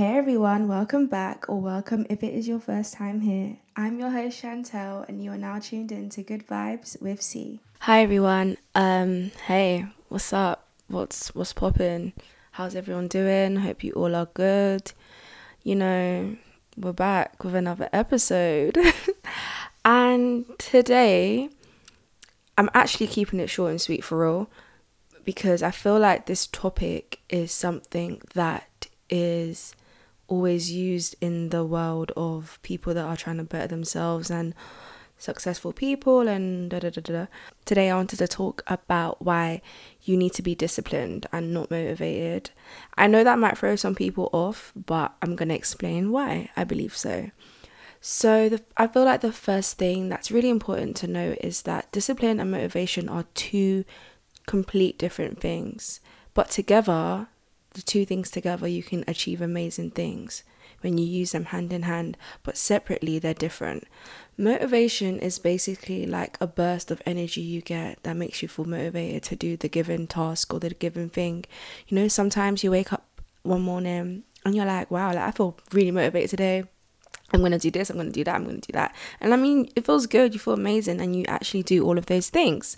Hey everyone, welcome back, or welcome if it is your first time here. I'm your host Chantelle, and you are now tuned in to Good Vibes with C. Hi everyone. Um, hey, what's up? What's what's popping? How's everyone doing? Hope you all are good. You know, we're back with another episode, and today I'm actually keeping it short and sweet for all because I feel like this topic is something that is always used in the world of people that are trying to better themselves and successful people and da da da da. Today I wanted to talk about why you need to be disciplined and not motivated. I know that might throw some people off, but I'm going to explain why I believe so. So, the, I feel like the first thing that's really important to know is that discipline and motivation are two complete different things, but together the two things together, you can achieve amazing things when you use them hand in hand, but separately, they're different. Motivation is basically like a burst of energy you get that makes you feel motivated to do the given task or the given thing. You know, sometimes you wake up one morning and you're like, wow, like I feel really motivated today. I'm going to do this, I'm going to do that, I'm going to do that. And I mean, it feels good, you feel amazing, and you actually do all of those things.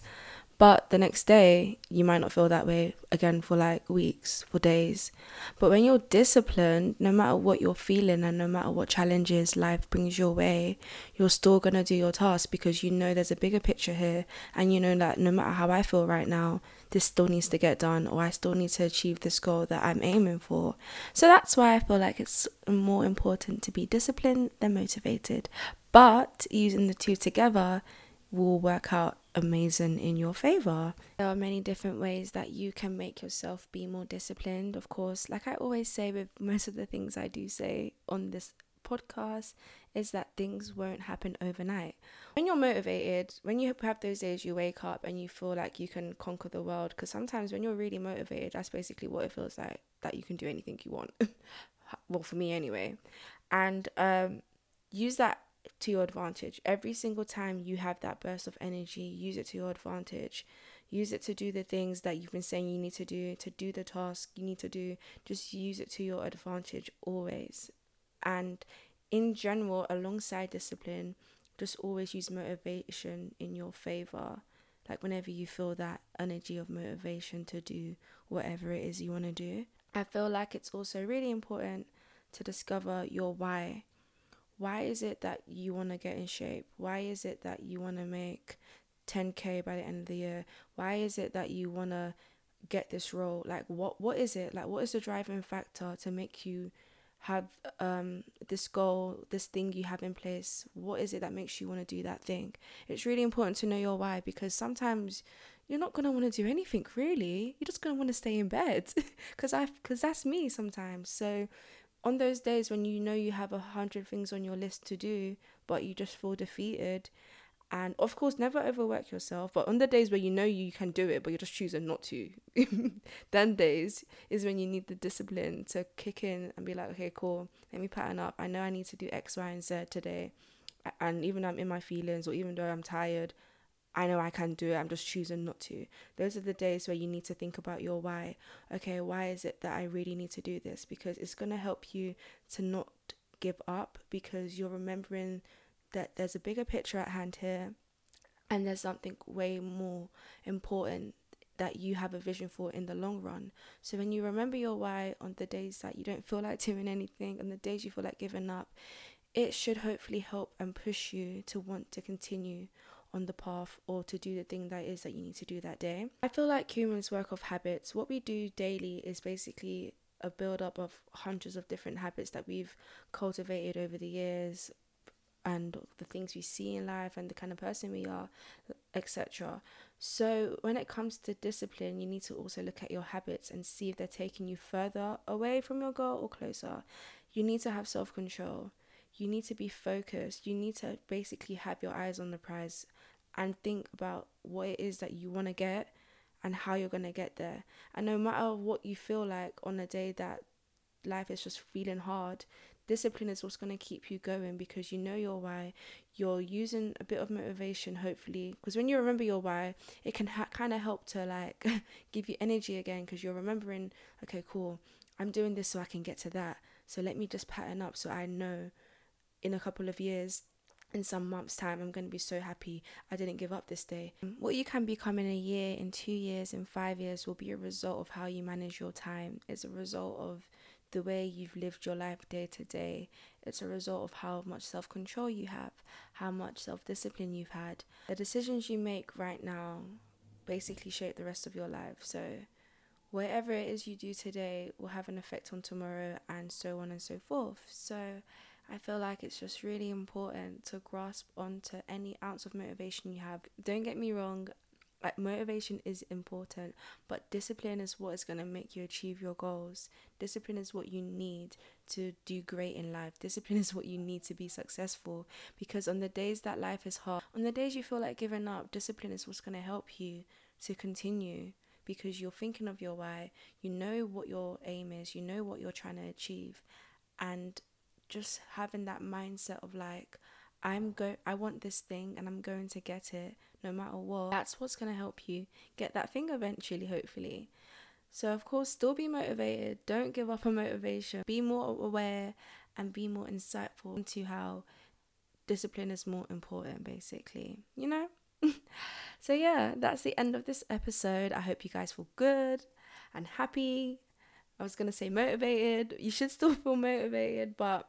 But the next day, you might not feel that way again for like weeks, for days. But when you're disciplined, no matter what you're feeling and no matter what challenges life brings your way, you're still going to do your task because you know there's a bigger picture here. And you know that no matter how I feel right now, this still needs to get done or I still need to achieve this goal that I'm aiming for. So that's why I feel like it's more important to be disciplined than motivated. But using the two together will work out amazing in your favor. There are many different ways that you can make yourself be more disciplined. Of course, like I always say with most of the things I do say on this podcast, is that things won't happen overnight. When you're motivated, when you have those days you wake up and you feel like you can conquer the world, because sometimes when you're really motivated, that's basically what it feels like that you can do anything you want. well, for me anyway. And um, use that to your advantage. Every single time you have that burst of energy, use it to your advantage. Use it to do the things that you've been saying you need to do, to do the task you need to do. Just use it to your advantage always. And in general, alongside discipline, just always use motivation in your favor. Like whenever you feel that energy of motivation to do whatever it is you want to do. I feel like it's also really important to discover your why why is it that you want to get in shape? Why is it that you want to make 10k by the end of the year? Why is it that you want to get this role? Like what what is it? Like what is the driving factor to make you have um this goal, this thing you have in place? What is it that makes you want to do that thing? It's really important to know your why because sometimes you're not going to want to do anything really. You're just going to want to stay in bed cuz I cuz that's me sometimes. So on those days when you know you have a hundred things on your list to do, but you just feel defeated, and of course, never overwork yourself. But on the days where you know you can do it, but you're just choosing not to, then days is when you need the discipline to kick in and be like, okay, cool, let me pattern up. I know I need to do X, Y, and Z today, and even though I'm in my feelings or even though I'm tired, I know I can do it. I'm just choosing not to. Those are the days where you need to think about your why. Okay, why is it that I really need to do this? Because it's going to help you to not give up because you're remembering that there's a bigger picture at hand here and there's something way more important that you have a vision for in the long run. So when you remember your why on the days that you don't feel like doing anything and the days you feel like giving up, it should hopefully help and push you to want to continue on the path or to do the thing that is that you need to do that day. I feel like humans work off habits. What we do daily is basically a build up of hundreds of different habits that we've cultivated over the years and the things we see in life and the kind of person we are, etc. So, when it comes to discipline, you need to also look at your habits and see if they're taking you further away from your goal or closer. You need to have self control. You need to be focused. You need to basically have your eyes on the prize and think about what it is that you want to get and how you're going to get there. And no matter what you feel like on a day that life is just feeling hard, discipline is what's going to keep you going because you know your why. You're using a bit of motivation, hopefully, because when you remember your why, it can ha- kind of help to like give you energy again because you're remembering, okay, cool, I'm doing this so I can get to that. So let me just pattern up so I know in a couple of years in some months' time, I'm going to be so happy I didn't give up this day. Um, what you can become in a year, in two years, in five years will be a result of how you manage your time. It's a result of the way you've lived your life day to day. It's a result of how much self control you have, how much self discipline you've had. The decisions you make right now basically shape the rest of your life. So, whatever it is you do today will have an effect on tomorrow, and so on and so forth. So, I feel like it's just really important to grasp onto any ounce of motivation you have. Don't get me wrong, like motivation is important, but discipline is what is going to make you achieve your goals. Discipline is what you need to do great in life. Discipline is what you need to be successful because on the days that life is hard, on the days you feel like giving up, discipline is what's going to help you to continue because you're thinking of your why, you know what your aim is, you know what you're trying to achieve, and just having that mindset of like I'm go I want this thing and I'm going to get it no matter what. That's what's going to help you get that thing eventually hopefully. So of course still be motivated. Don't give up on motivation. Be more aware and be more insightful into how discipline is more important basically. You know? so yeah, that's the end of this episode. I hope you guys feel good and happy. I was going to say motivated. You should still feel motivated, but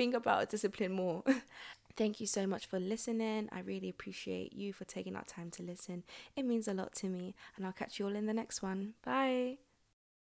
think about discipline more. Thank you so much for listening. I really appreciate you for taking that time to listen. It means a lot to me, and I'll catch you all in the next one. Bye.